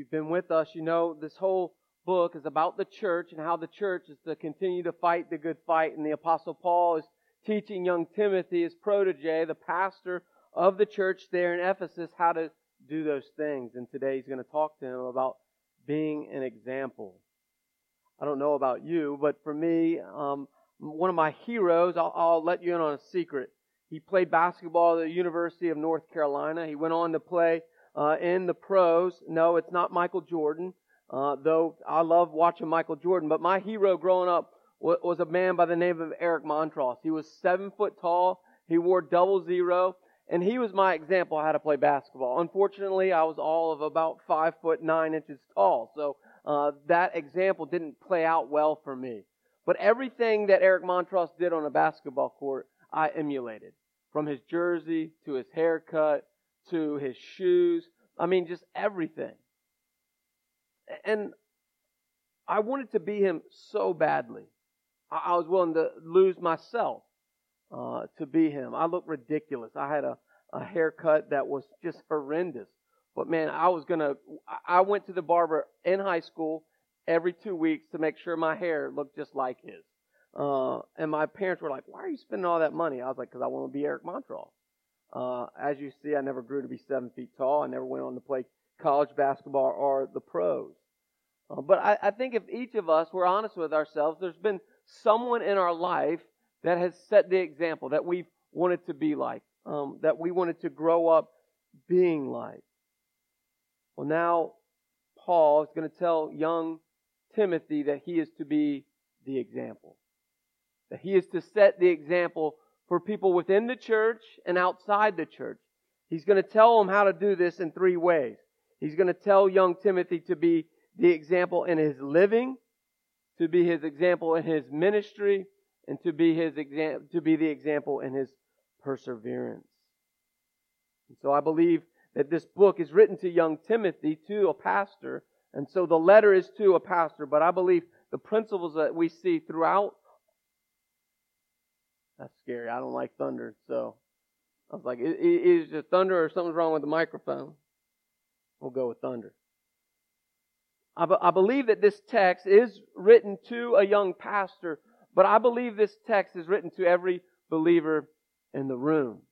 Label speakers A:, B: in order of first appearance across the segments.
A: you've been with us, you know this whole book is about the church and how the church is to continue to fight the good fight. And the Apostle Paul is teaching young Timothy, his protege, the pastor of the church there in Ephesus, how to do those things. And today he's going to talk to him about being an example. I don't know about you, but for me, um, one of my heroes, I'll, I'll let you in on a secret. He played basketball at the University of North Carolina. He went on to play uh, in the pros. No, it's not Michael Jordan, uh, though I love watching Michael Jordan. But my hero growing up was, was a man by the name of Eric Montross. He was seven foot tall. He wore double zero, and he was my example how to play basketball. Unfortunately, I was all of about five foot nine inches tall, so uh, that example didn't play out well for me. But everything that Eric Montross did on a basketball court, I emulated. From his jersey to his haircut to his shoes. I mean, just everything. And I wanted to be him so badly. I was willing to lose myself uh, to be him. I looked ridiculous. I had a, a haircut that was just horrendous. But man, I was gonna. I went to the barber in high school every two weeks to make sure my hair looked just like his. Uh, and my parents were like, "Why are you spending all that money?" I was like, "Because I want to be Eric Montross." Uh, as you see, I never grew to be seven feet tall. I never went on to play college basketball or the pros. Uh, but I, I think if each of us were honest with ourselves, there's been someone in our life that has set the example that we've wanted to be like, um, that we wanted to grow up being like. Well, now Paul is going to tell young Timothy that he is to be the example. That he is to set the example for people within the church and outside the church. He's going to tell them how to do this in three ways. He's going to tell young Timothy to be the example in his living, to be his example in his ministry, and to be his exam- to be the example in his perseverance. And so I believe that this book is written to young Timothy, to a pastor, and so the letter is to a pastor, but I believe the principles that we see throughout that's scary. I don't like thunder. So I was like, is it thunder or something's wrong with the microphone? We'll go with thunder. I, be, I believe that this text is written to a young pastor, but I believe this text is written to every believer in the room.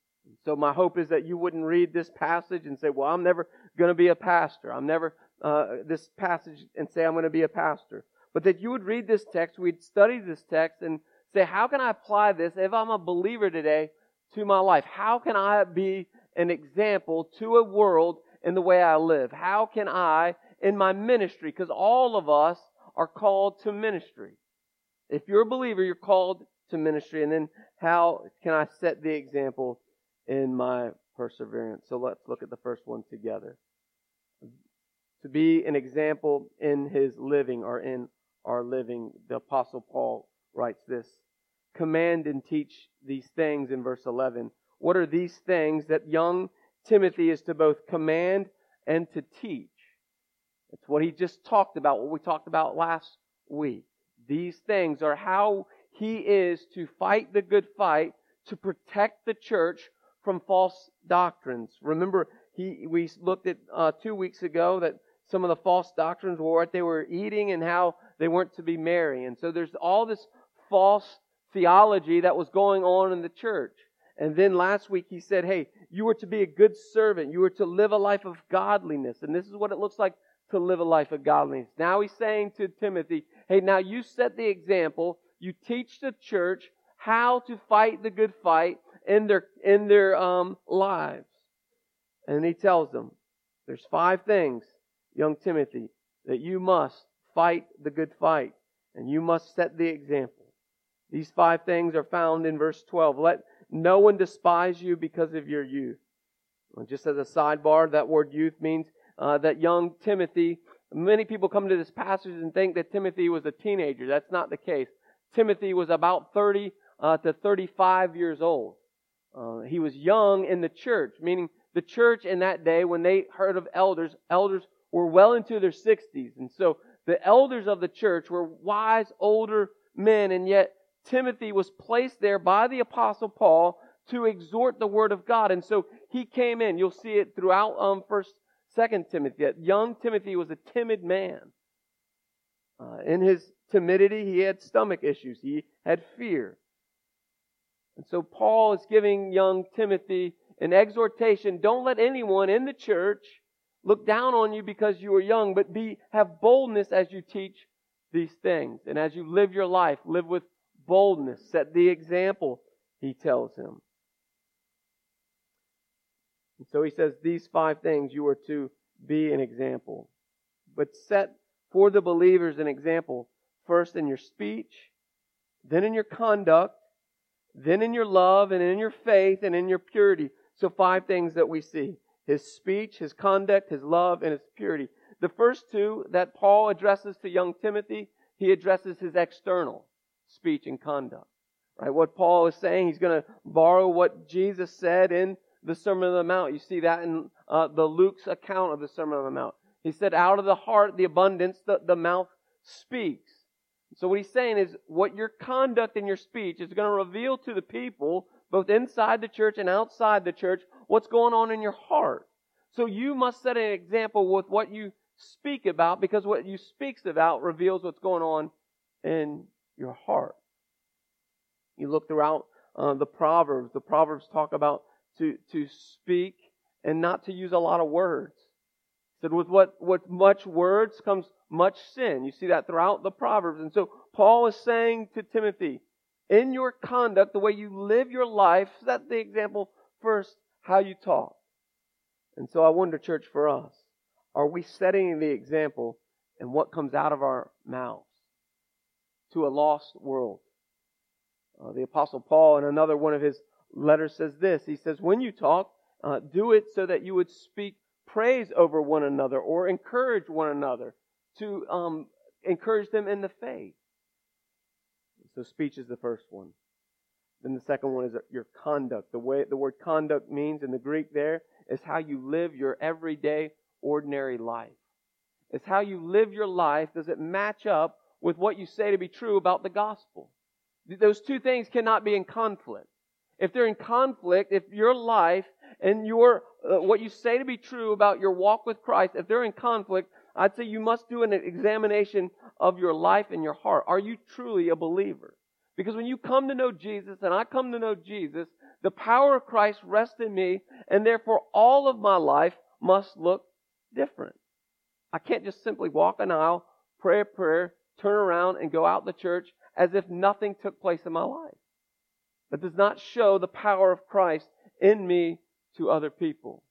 A: So my hope is that you wouldn't read this passage and say, well, I'm never going to be a pastor. I'm never, uh, this passage and say I'm going to be a pastor. But that you would read this text, we'd study this text and say, how can I apply this if I'm a believer today to my life? How can I be an example to a world in the way I live? How can I, in my ministry, because all of us are called to ministry. If you're a believer, you're called to ministry. And then how can I set the example in my perseverance? So let's look at the first one together. To be an example in his living or in our living, the apostle Paul writes this Command and teach these things in verse 11. What are these things that young Timothy is to both command and to teach? It's what he just talked about, what we talked about last week. These things are how he is to fight the good fight to protect the church from false doctrines. Remember, he, we looked at uh, two weeks ago that some of the false doctrines were what they were eating and how they weren't to be marry. And so there's all this false theology that was going on in the church. And then last week he said, hey, you were to be a good servant. You were to live a life of godliness. And this is what it looks like to live a life of godliness. Now he's saying to Timothy, hey, now you set the example. You teach the church how to fight the good fight in their, in their um, lives. And he tells them, there's five things, young Timothy, that you must fight the good fight. And you must set the example. These five things are found in verse 12. Let no one despise you because of your youth. just as a sidebar, that word youth means uh, that young Timothy, many people come to this passage and think that Timothy was a teenager. That's not the case. Timothy was about 30 uh, to 35 years old. Uh, he was young in the church, meaning the church in that day, when they heard of elders, elders were well into their 60s. And so the elders of the church were wise, older men, and yet Timothy was placed there by the apostle Paul to exhort the word of God. And so he came in. You'll see it throughout um, first, Second Timothy, That young Timothy was a timid man. Uh, in his timidity, he had stomach issues. He had fear. And so Paul is giving young Timothy an exhortation. Don't let anyone in the church look down on you because you are young, but be, have boldness as you teach these things. And as you live your life, live with boldness. Set the example, he tells him. And so he says, these five things you are to be an example. But set for the believers an example first in your speech, then in your conduct, then in your love, and in your faith, and in your purity. So, five things that we see his speech, his conduct, his love, and his purity. The first two that Paul addresses to young Timothy, he addresses his external speech and conduct. Right? What Paul is saying, he's going to borrow what Jesus said in the Sermon on the Mount. You see that in uh, the Luke's account of the Sermon on the Mount. He said, out of the heart, the abundance, the, the mouth speaks. So what he's saying is what your conduct and your speech is going to reveal to the people, both inside the church and outside the church, what's going on in your heart. So you must set an example with what you speak about because what you speaks about reveals what's going on in your heart. You look throughout uh, the Proverbs. The Proverbs talk about to, to speak and not to use a lot of words. said with what, with much words comes much sin. You see that throughout the Proverbs. And so Paul is saying to Timothy, in your conduct, the way you live your life, set the example first how you talk. And so I wonder, church, for us, are we setting the example in what comes out of our mouths to a lost world? Uh, the Apostle Paul, in another one of his letters, says this. He says, When you talk, uh, do it so that you would speak praise over one another or encourage one another to um, encourage them in the faith. So speech is the first one. Then the second one is your conduct. The way the word conduct means in the Greek there is how you live your everyday, ordinary life. It's how you live your life. Does it match up with what you say to be true about the gospel? Those two things cannot be in conflict. If they're in conflict, if your life and your uh, what you say to be true about your walk with Christ, if they're in conflict, I'd say you must do an examination of your life and your heart. Are you truly a believer? Because when you come to know Jesus and I come to know Jesus, the power of Christ rests in me, and therefore all of my life must look different. I can't just simply walk an aisle, pray a prayer, turn around, and go out the church as if nothing took place in my life. That does not show the power of Christ in me to other people.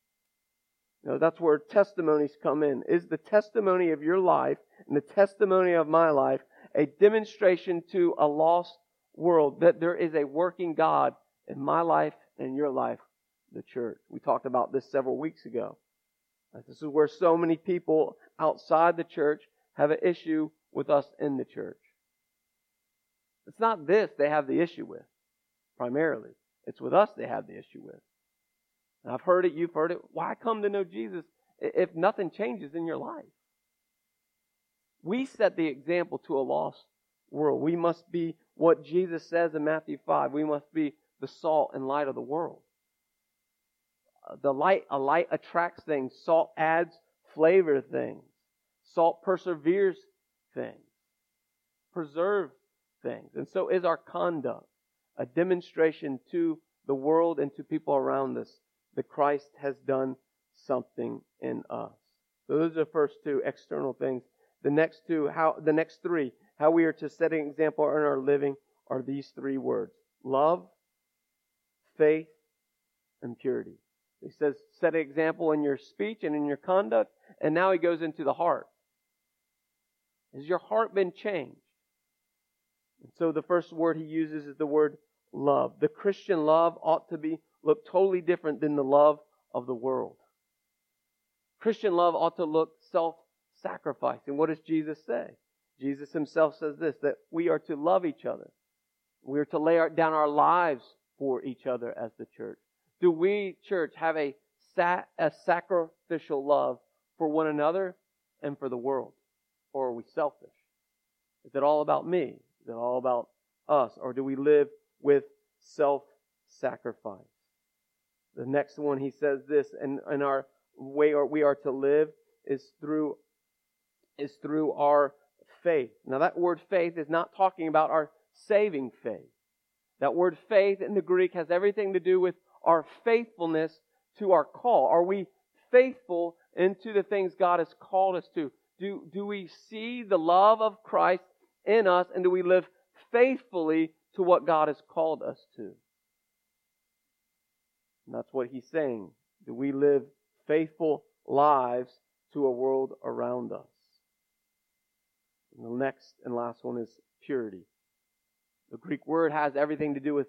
A: You know, that's where testimonies come in. Is the testimony of your life and the testimony of my life a demonstration to a lost world that there is a working God in my life and your life, the church? We talked about this several weeks ago. This is where so many people outside the church have an issue with us in the church. It's not this they have the issue with, primarily. It's with us they have the issue with. And I've heard it, you've heard it. Why come to know Jesus if nothing changes in your life? We set the example to a lost world. We must be what Jesus says in Matthew 5. We must be the salt and light of the world. Uh, the light, a light attracts things. Salt adds flavor to things. Salt perseveres things. Preserve things. And so is our conduct a demonstration to the world and to people around us that Christ has done something in us. So those are the first two external things. The next two, how the next three, how we are to set an example in our living are these three words. Love, faith, and purity. He says, set an example in your speech and in your conduct, and now he goes into the heart. Has your heart been changed? And so the first word he uses is the word love. The Christian love ought to be look totally different than the love of the world. Christian love ought to look self-sacrificing. What does Jesus say? Jesus himself says this, that we are to love each other. We are to lay down our lives for each other as the church. Do we, church, have a, a sacrificial love for one another and for the world? Or are we selfish? Is it all about me? Is it all about us? Or do we live with self sacrifice? The next one, he says this, and, and our way or we are to live is through is through our faith. Now that word faith is not talking about our saving faith. That word faith in the Greek has everything to do with our faithfulness to our call. Are we faithful into the things God has called us to? Do, do we see the love of Christ in us and do we live faithfully to what God has called us to? And that's what he's saying. Do we live faithful lives to a world around us? And the next and last one is purity. The Greek word has everything to do with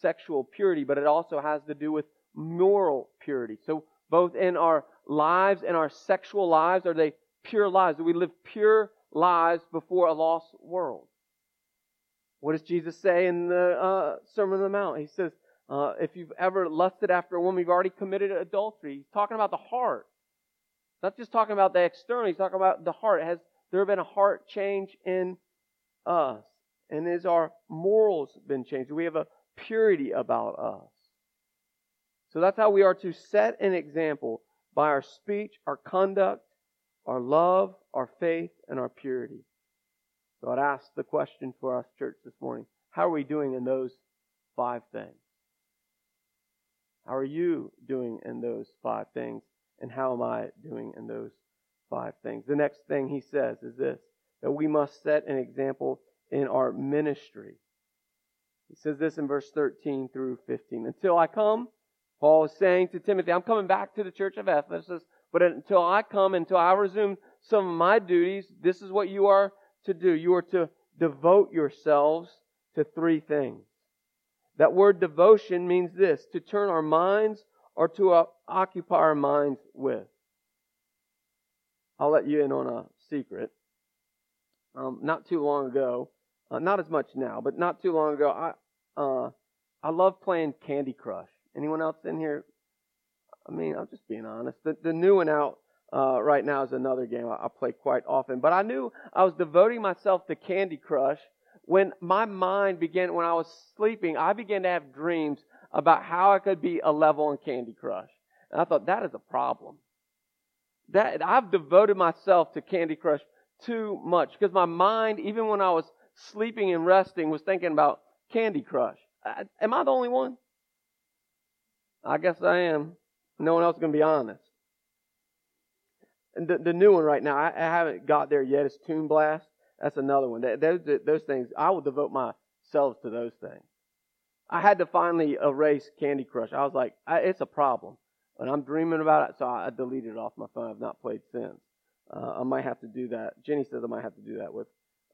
A: sexual purity, but it also has to do with moral purity. So both in our lives and our sexual lives, are they pure lives? Do we live pure lives before a lost world? What does Jesus say in the uh, Sermon on the Mount? He says, uh, if you've ever lusted after a woman, you've already committed adultery. He's talking about the heart. Not just talking about the external, he's talking about the heart. Has there been a heart change in us? And has our morals been changed? Do we have a purity about us? So that's how we are to set an example by our speech, our conduct, our love, our faith, and our purity. So I'd ask the question for us, church, this morning. How are we doing in those five things? How are you doing in those five things? And how am I doing in those five things? The next thing he says is this that we must set an example in our ministry. He says this in verse 13 through 15. Until I come, Paul is saying to Timothy, I'm coming back to the church of Ephesus, but until I come, until I resume some of my duties, this is what you are to do. You are to devote yourselves to three things. That word devotion means this to turn our minds or to uh, occupy our minds with. I'll let you in on a secret. Um, not too long ago, uh, not as much now, but not too long ago, I uh, I love playing Candy Crush. Anyone else in here? I mean, I'm just being honest. The, the new one out uh, right now is another game I, I play quite often. But I knew I was devoting myself to Candy Crush when my mind began, when I was sleeping, I began to have dreams about how I could be a level in Candy Crush. And I thought, that is a problem. That, I've devoted myself to Candy Crush too much because my mind, even when I was sleeping and resting, was thinking about Candy Crush. I, am I the only one? I guess I am. No one else is going to be honest. And the, the new one right now, I, I haven't got there yet. It's Toon Blast. That's another one. Those, those things, I will devote myself to those things. I had to finally erase Candy Crush. I was like, I, it's a problem. And I'm dreaming about it, so I deleted it off my phone. I've not played since. Uh, I might have to do that. Jenny says I might have to do that with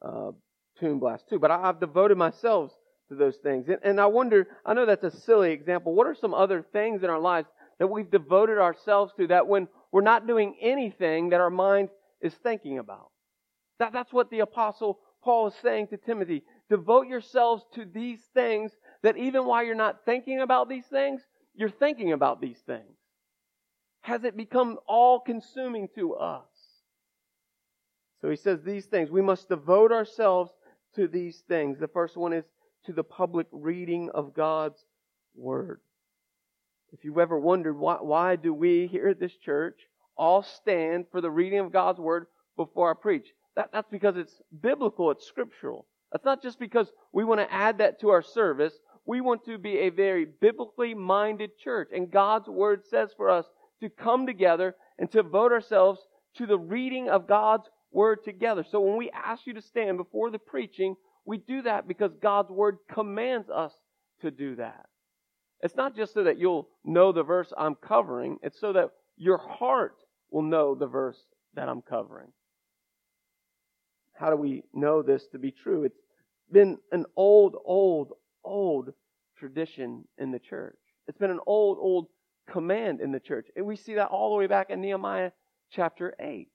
A: uh, Toon Blast too. But I, have devoted myself to those things. And, and I wonder, I know that's a silly example. What are some other things in our lives that we've devoted ourselves to that when we're not doing anything that our mind is thinking about? That, that's what the apostle Paul is saying to Timothy. Devote yourselves to these things that even while you're not thinking about these things, you're thinking about these things. Has it become all consuming to us? So he says these things. We must devote ourselves to these things. The first one is to the public reading of God's Word. If you've ever wondered why, why do we here at this church all stand for the reading of God's Word before I preach? That, that's because it's biblical, it's scriptural. That's not just because we want to add that to our service. We want to be a very biblically minded church. And God's Word says for us to come together and to devote ourselves to the reading of God's Word together. So when we ask you to stand before the preaching, we do that because God's Word commands us to do that. It's not just so that you'll know the verse I'm covering, it's so that your heart will know the verse that I'm covering. How do we know this to be true? It's been an old, old, old tradition in the church. It's been an old, old command in the church. And we see that all the way back in Nehemiah chapter 8.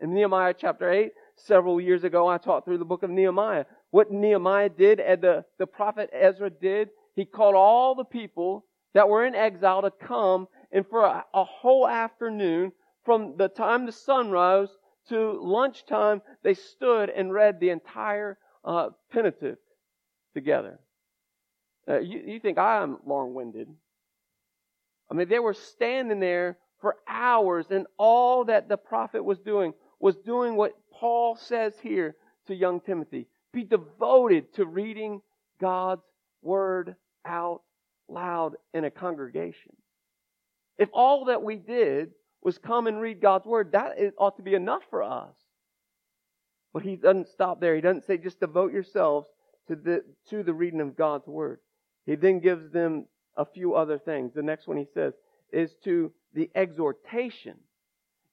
A: In Nehemiah chapter 8, several years ago, I taught through the book of Nehemiah. What Nehemiah did and the, the prophet Ezra did, he called all the people that were in exile to come and for a, a whole afternoon, from the time the sun rose to lunchtime, they stood and read the entire uh, Pentateuch together. Uh, you, you think I am long winded. I mean, they were standing there for hours, and all that the prophet was doing was doing what Paul says here to young Timothy. Be devoted to reading God's word out loud in a congregation. If all that we did was come and read God's word, that ought to be enough for us. But he doesn't stop there. He doesn't say just devote yourselves to the, to the reading of God's word. He then gives them a few other things. The next one he says is to the exhortation.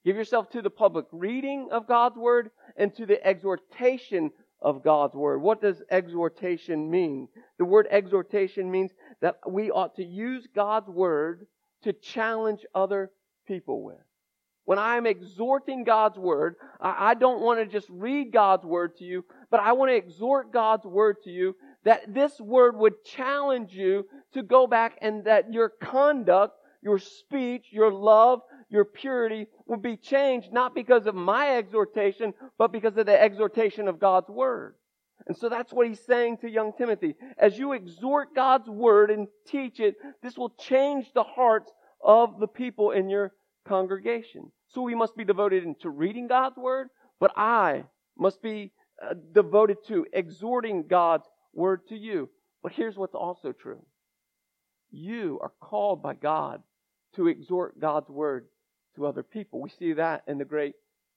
A: Give yourself to the public reading of God's word and to the exhortation of God's word. What does exhortation mean? The word exhortation means that we ought to use God's word to challenge other people with. When I'm exhorting God's word, I don't want to just read God's word to you, but I want to exhort God's word to you that this word would challenge you to go back and that your conduct, your speech, your love, your purity will be changed not because of my exhortation, but because of the exhortation of God's word. And so that's what he's saying to young Timothy. As you exhort God's word and teach it, this will change the hearts of the people in your congregation. So we must be devoted to reading God's word, but I must be uh, devoted to exhorting God's word to you. But here's what's also true. You are called by God to exhort God's word to other people. We see that in the Great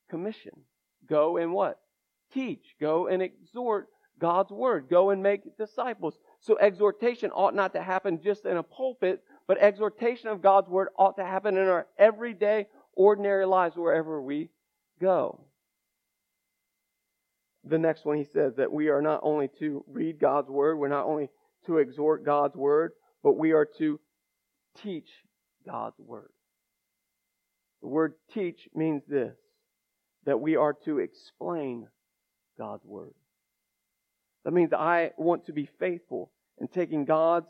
A: Commission. Go and what? Teach. Go and exhort God's word. Go and make disciples. So exhortation ought not to happen just in a pulpit, but exhortation of God's word ought to happen in our everyday, ordinary lives wherever we go. The next one he says that we are not only to read God's word, we're not only to exhort God's word, but we are to teach God's word. The word teach means this that we are to explain God's word. That means I want to be faithful in taking God's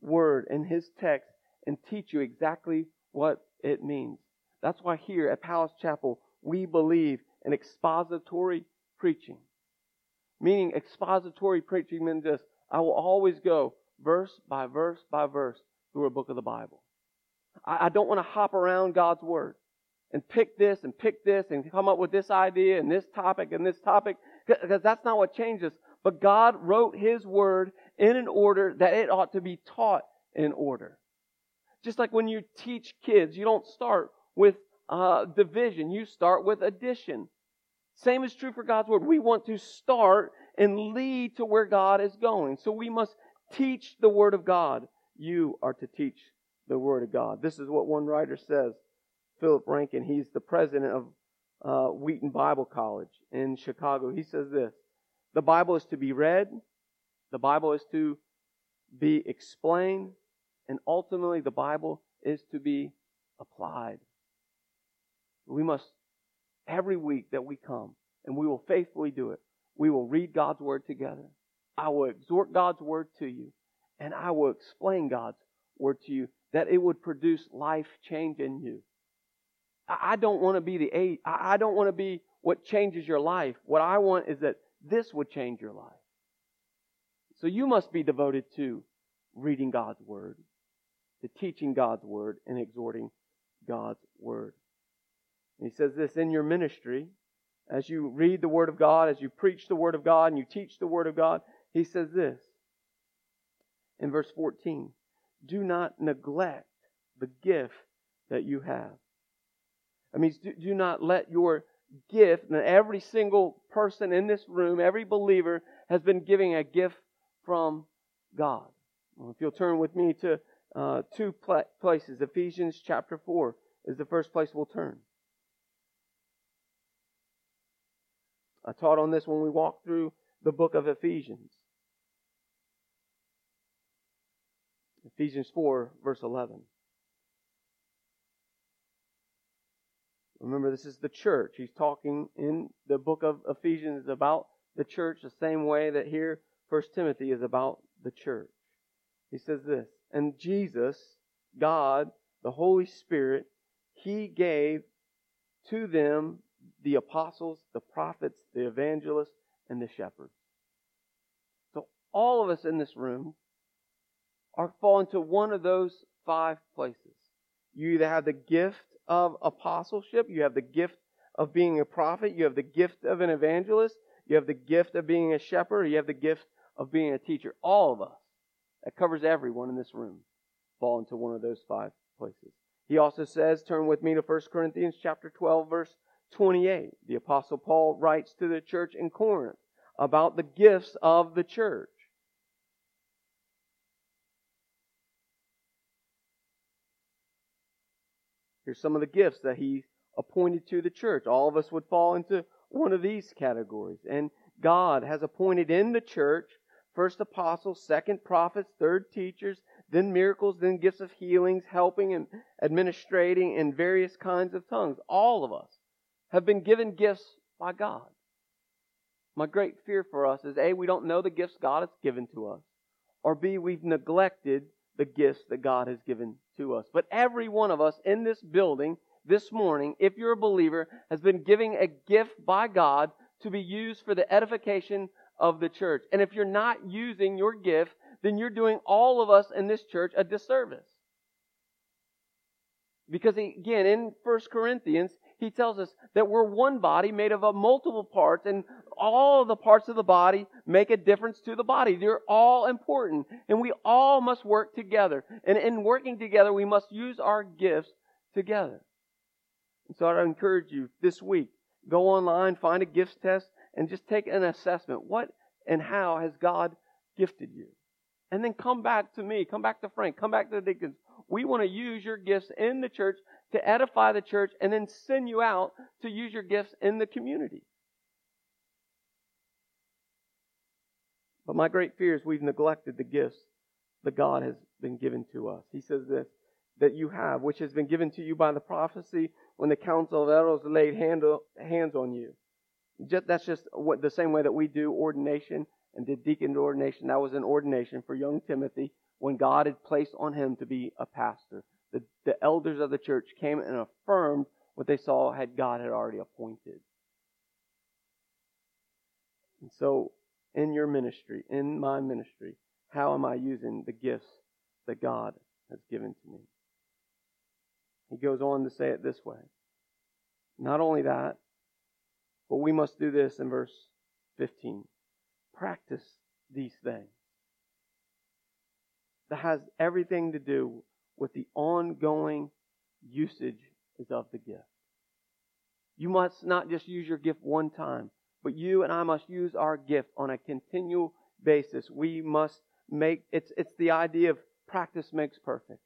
A: word and his text and teach you exactly what it means. That's why here at Palace Chapel, we believe in expository preaching. Meaning, expository preaching means this I will always go verse by verse by verse through a book of the Bible. I, I don't want to hop around God's Word and pick this and pick this and come up with this idea and this topic and this topic because that's not what changes. But God wrote His Word in an order that it ought to be taught in order. Just like when you teach kids, you don't start with uh, division, you start with addition. Same is true for God's Word. We want to start and lead to where God is going. So we must teach the Word of God. You are to teach the Word of God. This is what one writer says Philip Ryken. He's the president of uh, Wheaton Bible College in Chicago. He says this The Bible is to be read, the Bible is to be explained, and ultimately the Bible is to be applied. We must, every week that we come, and we will faithfully do it, we will read God's Word together. I will exhort God's Word to you, and I will explain God's Word to you that it would produce life change in you. I don't want to be the aid. I don't want to be what changes your life. What I want is that this would change your life. So you must be devoted to reading God's Word, to teaching God's Word, and exhorting God's Word. And he says this in your ministry, as you read the Word of God, as you preach the Word of God, and you teach the Word of God, he says this in verse 14 Do not neglect the gift that you have. That means do, do not let your gift, and every single person in this room, every believer, has been giving a gift from God. Well, if you'll turn with me to uh, two pl- places, Ephesians chapter 4 is the first place we'll turn. I taught on this when we walked through the book of Ephesians. Ephesians 4, verse 11. Remember, this is the church. He's talking in the book of Ephesians about the church the same way that here First Timothy is about the church. He says this, and Jesus, God, the Holy Spirit, He gave to them the apostles, the prophets, the evangelists, and the shepherds. So all of us in this room are fall into one of those five places. You either have the gift of apostleship, you have the gift of being a prophet, you have the gift of an evangelist, you have the gift of being a shepherd, you have the gift of being a teacher. All of us. That covers everyone in this room. Fall into one of those five places. He also says, turn with me to 1 Corinthians chapter 12 verse 28. The apostle Paul writes to the church in Corinth about the gifts of the church. Here's some of the gifts that he appointed to the church. All of us would fall into one of these categories. And God has appointed in the church first apostles, second prophets, third teachers, then miracles, then gifts of healings, helping and administrating, and various kinds of tongues. All of us have been given gifts by God. My great fear for us is A, we don't know the gifts God has given to us, or B, we've neglected the gifts that God has given to us. But every one of us in this building this morning, if you're a believer, has been given a gift by God to be used for the edification of the church. And if you're not using your gift, then you're doing all of us in this church a disservice. Because again, in 1 Corinthians, he tells us that we're one body made of multiple parts, and all the parts of the body make a difference to the body. They're all important, and we all must work together. And in working together, we must use our gifts together. And so I encourage you this week, go online, find a gifts test, and just take an assessment. What and how has God gifted you? And then come back to me, come back to Frank, come back to the deacons. We want to use your gifts in the church to edify the church and then send you out to use your gifts in the community. But my great fear is we've neglected the gifts that God has been given to us. He says this, that you have, which has been given to you by the prophecy when the council of elders laid hand, hands on you. Just, that's just what, the same way that we do ordination and did deacon ordination. That was an ordination for young Timothy when God had placed on him to be a pastor the, the elders of the church came and affirmed what they saw had God had already appointed. And so, in your ministry, in my ministry, how am I using the gifts that God has given to me? He goes on to say it this way. Not only that, but we must do this in verse 15. Practice these things. That has everything to do with the ongoing usage is of the gift. You must not just use your gift one time, but you and I must use our gift on a continual basis. We must make it's it's the idea of practice makes perfect.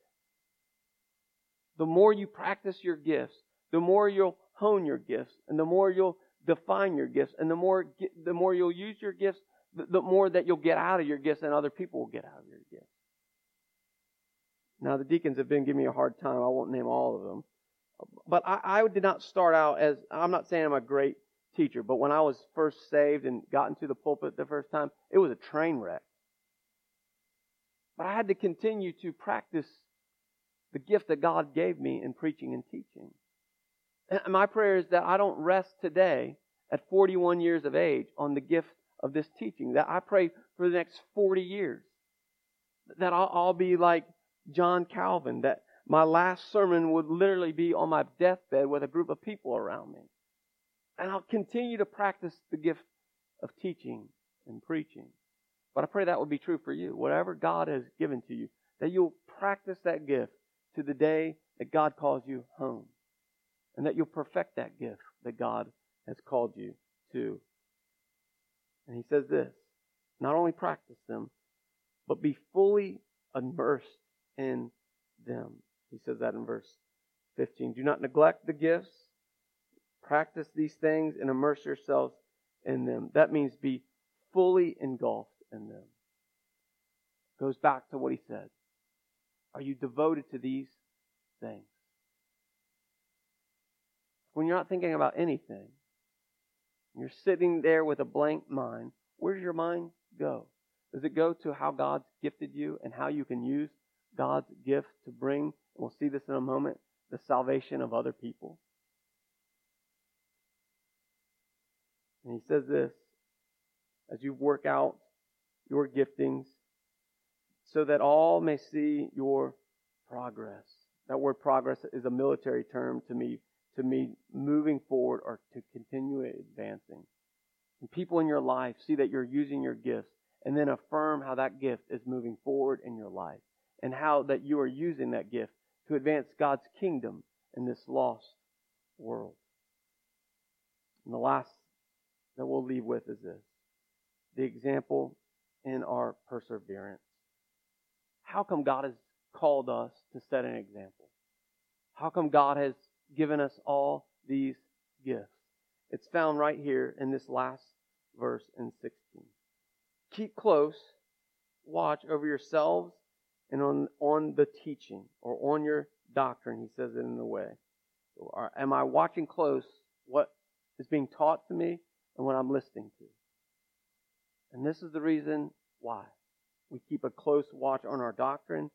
A: The more you practice your gifts, the more you'll hone your gifts, and the more you'll define your gifts, and the more the more you'll use your gifts, the, the more that you'll get out of your gifts, and other people will get out of your. Now, the deacons have been giving me a hard time. I won't name all of them. But I, I did not start out as, I'm not saying I'm a great teacher, but when I was first saved and got into the pulpit the first time, it was a train wreck. But I had to continue to practice the gift that God gave me in preaching and teaching. And my prayer is that I don't rest today at 41 years of age on the gift of this teaching. That I pray for the next 40 years. That I'll, I'll be like John Calvin that my last sermon would literally be on my deathbed with a group of people around me. And I'll continue to practice the gift of teaching and preaching. But I pray that would be true for you. Whatever God has given to you, that you'll practice that gift to the day that God calls you home. And that you'll perfect that gift that God has called you to. And he says this not only practice them, but be fully immersed in them. He says that in verse 15. Do not neglect the gifts. Practice these things and immerse yourselves in them. That means be fully engulfed in them. Goes back to what he said. Are you devoted to these things? When you're not thinking about anything, you're sitting there with a blank mind, where does your mind go? Does it go to how God's gifted you and how you can use God's gift to bring, and we'll see this in a moment, the salvation of other people. And he says this as you work out your giftings, so that all may see your progress. That word progress is a military term to me, to me moving forward or to continue advancing. And people in your life see that you're using your gifts and then affirm how that gift is moving forward in your life and how that you are using that gift to advance God's kingdom in this lost world. And the last that we'll leave with is this the example in our perseverance. How come God has called us to set an example? How come God has given us all these gifts? It's found right here in this last verse in 16. Keep close watch over yourselves and on, on the teaching or on your doctrine. He says it in a way. Am I watching close what is being taught to me and what I'm listening to? And this is the reason why we keep a close watch on our doctrine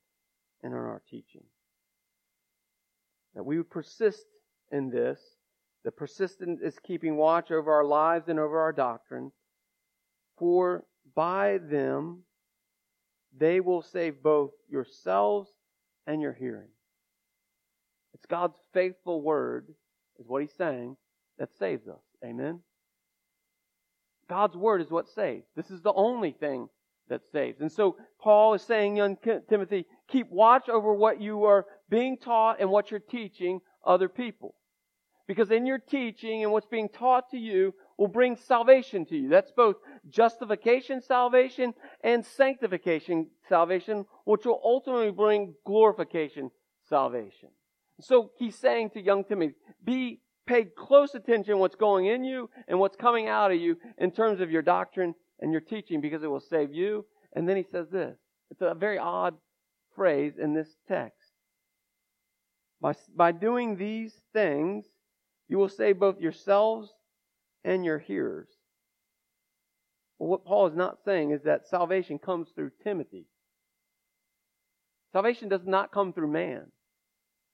A: and on our teaching. That we would persist in this. The persistence is keeping watch over our lives and over our doctrine. For by them they will save both yourselves and your hearing. It's God's faithful word, is what he's saying, that saves us. Amen? God's word is what saves. This is the only thing that saves. And so Paul is saying, young Timothy, keep watch over what you are being taught and what you're teaching other people. Because in your teaching and what's being taught to you will bring salvation to you. That's both justification salvation and sanctification salvation, which will ultimately bring glorification salvation. So he's saying to young Timothy, be pay close attention what's going in you and what's coming out of you in terms of your doctrine and your teaching because it will save you. And then he says this. It's a very odd phrase in this text. By, by doing these things, you will save both yourselves and your hearers. Well, what Paul is not saying is that salvation comes through Timothy. Salvation does not come through man.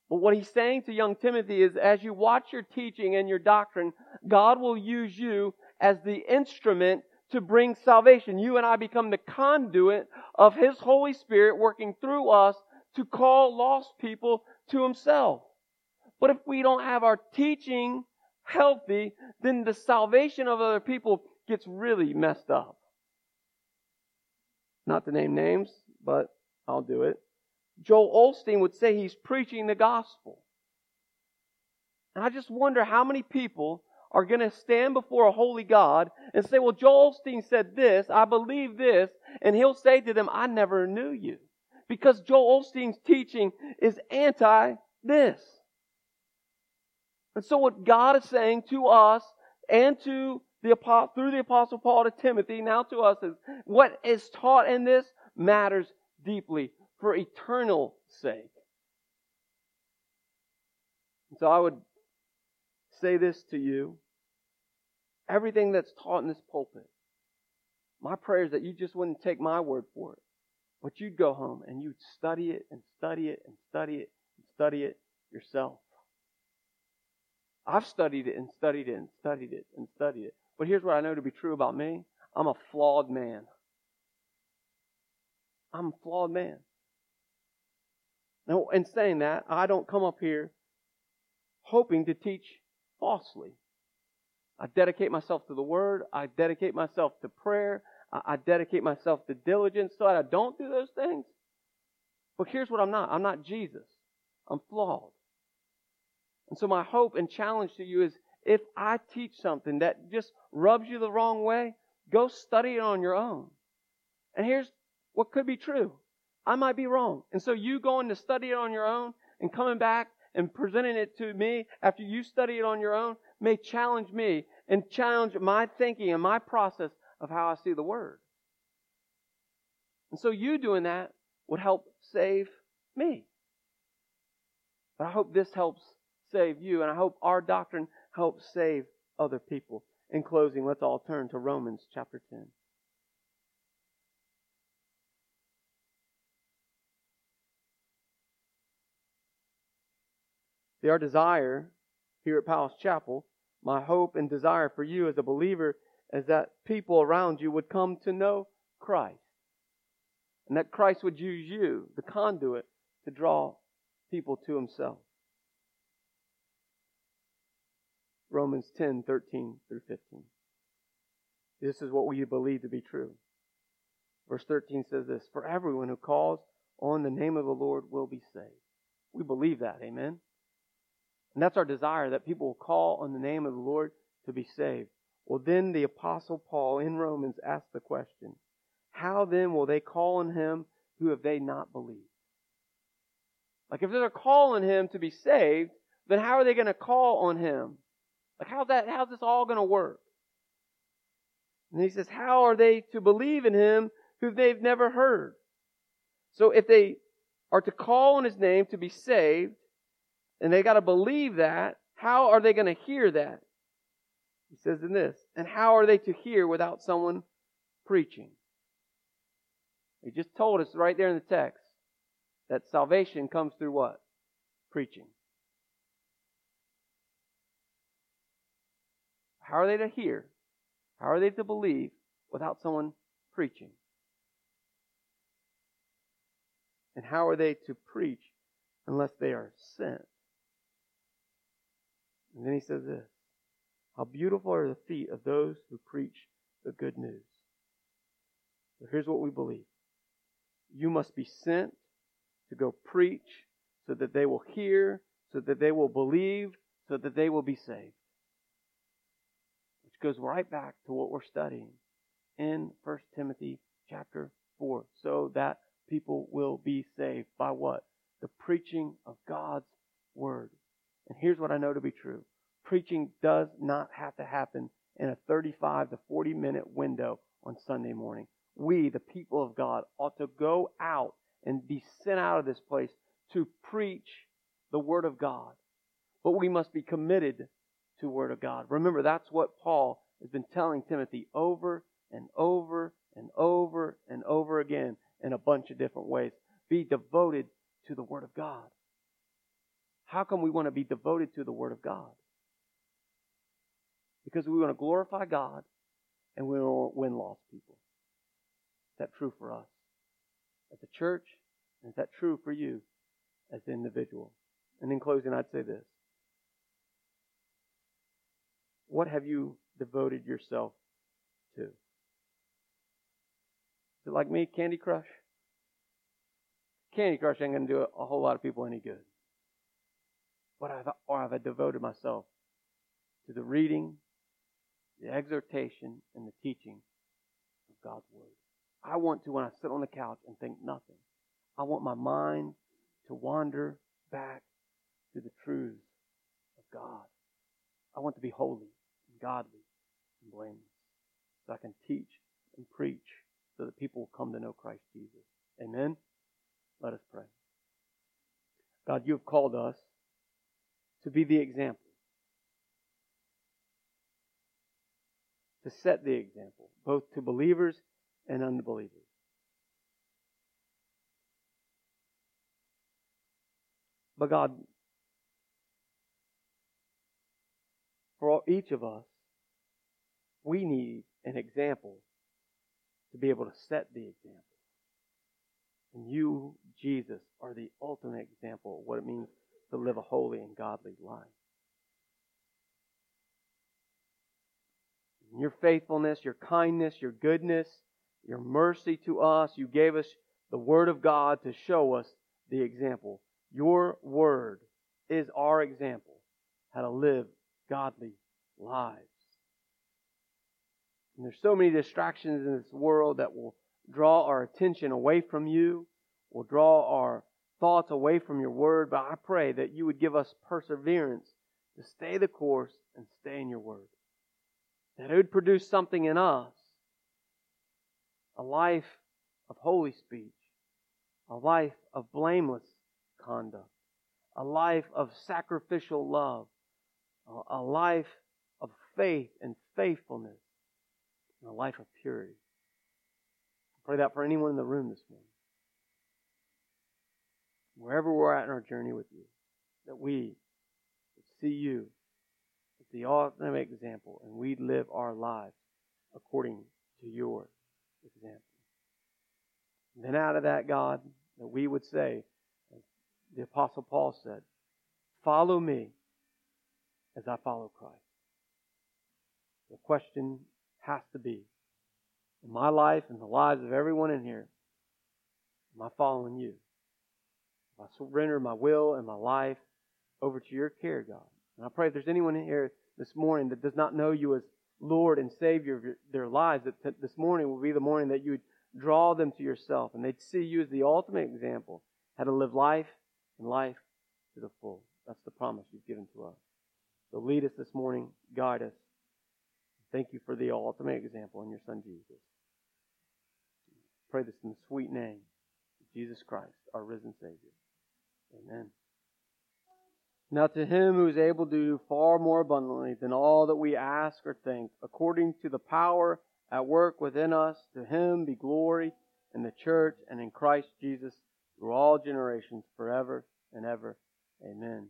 A: But what he's saying to young Timothy is as you watch your teaching and your doctrine, God will use you as the instrument to bring salvation. You and I become the conduit of His Holy Spirit working through us to call lost people to Himself. But if we don't have our teaching healthy, then the salvation of other people gets really messed up. Not to name names, but I'll do it. Joel Osteen would say he's preaching the gospel. And I just wonder how many people are going to stand before a holy God and say, Well, Joel Osteen said this, I believe this, and he'll say to them, I never knew you. Because Joel Osteen's teaching is anti this. And so what God is saying to us and to the through the apostle Paul to Timothy, now to us is what is taught in this matters deeply for eternal sake. And So I would say this to you. Everything that's taught in this pulpit, my prayer is that you just wouldn't take my word for it, but you'd go home and you'd study it and study it and study it and study it yourself. I've studied it and studied it and studied it and studied it. But here's what I know to be true about me I'm a flawed man. I'm a flawed man. Now, in saying that, I don't come up here hoping to teach falsely. I dedicate myself to the Word. I dedicate myself to prayer. I dedicate myself to diligence so that I don't do those things. But here's what I'm not. I'm not Jesus. I'm flawed. And so my hope and challenge to you is if I teach something that just rubs you the wrong way, go study it on your own. And here's what could be true. I might be wrong. And so you going to study it on your own and coming back and presenting it to me after you study it on your own may challenge me and challenge my thinking and my process of how I see the Word. And so you doing that would help save me. But I hope this helps save you, and I hope our doctrine helps save other people. In closing, let's all turn to Romans chapter 10. See, our desire here at Palace Chapel, my hope and desire for you as a believer is that people around you would come to know Christ. And that Christ would use you, the conduit, to draw people to himself. Romans 10, 13 through 15. This is what we believe to be true. Verse 13 says this, For everyone who calls on the name of the Lord will be saved. We believe that, amen? And that's our desire, that people will call on the name of the Lord to be saved. Well, then the Apostle Paul in Romans asks the question, How then will they call on him who have they not believed? Like if they're calling him to be saved, then how are they going to call on him? Like how's that, how's this all going to work? And he says, how are they to believe in him who they've never heard? So if they are to call on his name to be saved, and they got to believe that, how are they going to hear that? He says in this, and how are they to hear without someone preaching? He just told us right there in the text that salvation comes through what? Preaching. How are they to hear? How are they to believe without someone preaching? And how are they to preach unless they are sent? And then he says this How beautiful are the feet of those who preach the good news. So here's what we believe you must be sent to go preach so that they will hear, so that they will believe, so that they will be saved. Which goes right back to what we're studying in 1 Timothy chapter 4. So that people will be saved by what? The preaching of God's word. And here's what I know to be true. Preaching does not have to happen in a 35 to 40 minute window on Sunday morning. We, the people of God, ought to go out and be sent out of this place to preach the Word of God. But we must be committed to Word of God. Remember, that's what Paul has been telling Timothy over and over and over and over again in a bunch of different ways. Be devoted to the Word of God. How come we want to be devoted to the Word of God? Because we want to glorify God and we want to win lost people. Is that true for us? As a church, And is that true for you as an individual? And in closing, I'd say this. What have you devoted yourself to? Is it like me, Candy Crush? Candy Crush ain't going to do a whole lot of people any good. But have, or have I devoted myself to the reading, the exhortation, and the teaching of God's Word? I want to, when I sit on the couch and think nothing, I want my mind to wander back to the truths of God. I want to be holy godly and blameless so I can teach and preach so that people will come to know Christ Jesus. Amen? Let us pray. God, you have called us to be the example, to set the example, both to believers and unbelievers. But God, for each of us, we need an example to be able to set the example. And you, Jesus, are the ultimate example of what it means to live a holy and godly life. Your faithfulness, your kindness, your goodness, your mercy to us, you gave us the Word of God to show us the example. Your Word is our example how to live godly lives. And there's so many distractions in this world that will draw our attention away from you, will draw our thoughts away from your word, but I pray that you would give us perseverance to stay the course and stay in your word. That it would produce something in us a life of holy speech, a life of blameless conduct, a life of sacrificial love, a life of faith and faithfulness, and a life of purity. I pray that for anyone in the room this morning. Wherever we're at in our journey with you, that we see you as the ultimate example and we live our lives according to your example. And then out of that, God, that we would say, the Apostle Paul said, Follow me as I follow Christ. The question has to be in my life and the lives of everyone in here, am I following you? I surrender my will and my life over to your care, God. And I pray if there's anyone in here this morning that does not know you as Lord and Savior of your, their lives, that this morning will be the morning that you would draw them to yourself and they'd see you as the ultimate example, how to live life and life to the full. That's the promise you've given to us. So lead us this morning, guide us. Thank you for the ultimate example in your Son Jesus. Pray this in the sweet name of Jesus Christ, our risen Savior. Amen. Now to him who is able to do far more abundantly than all that we ask or think, according to the power at work within us, to him be glory in the church and in Christ Jesus through all generations, forever and ever. Amen.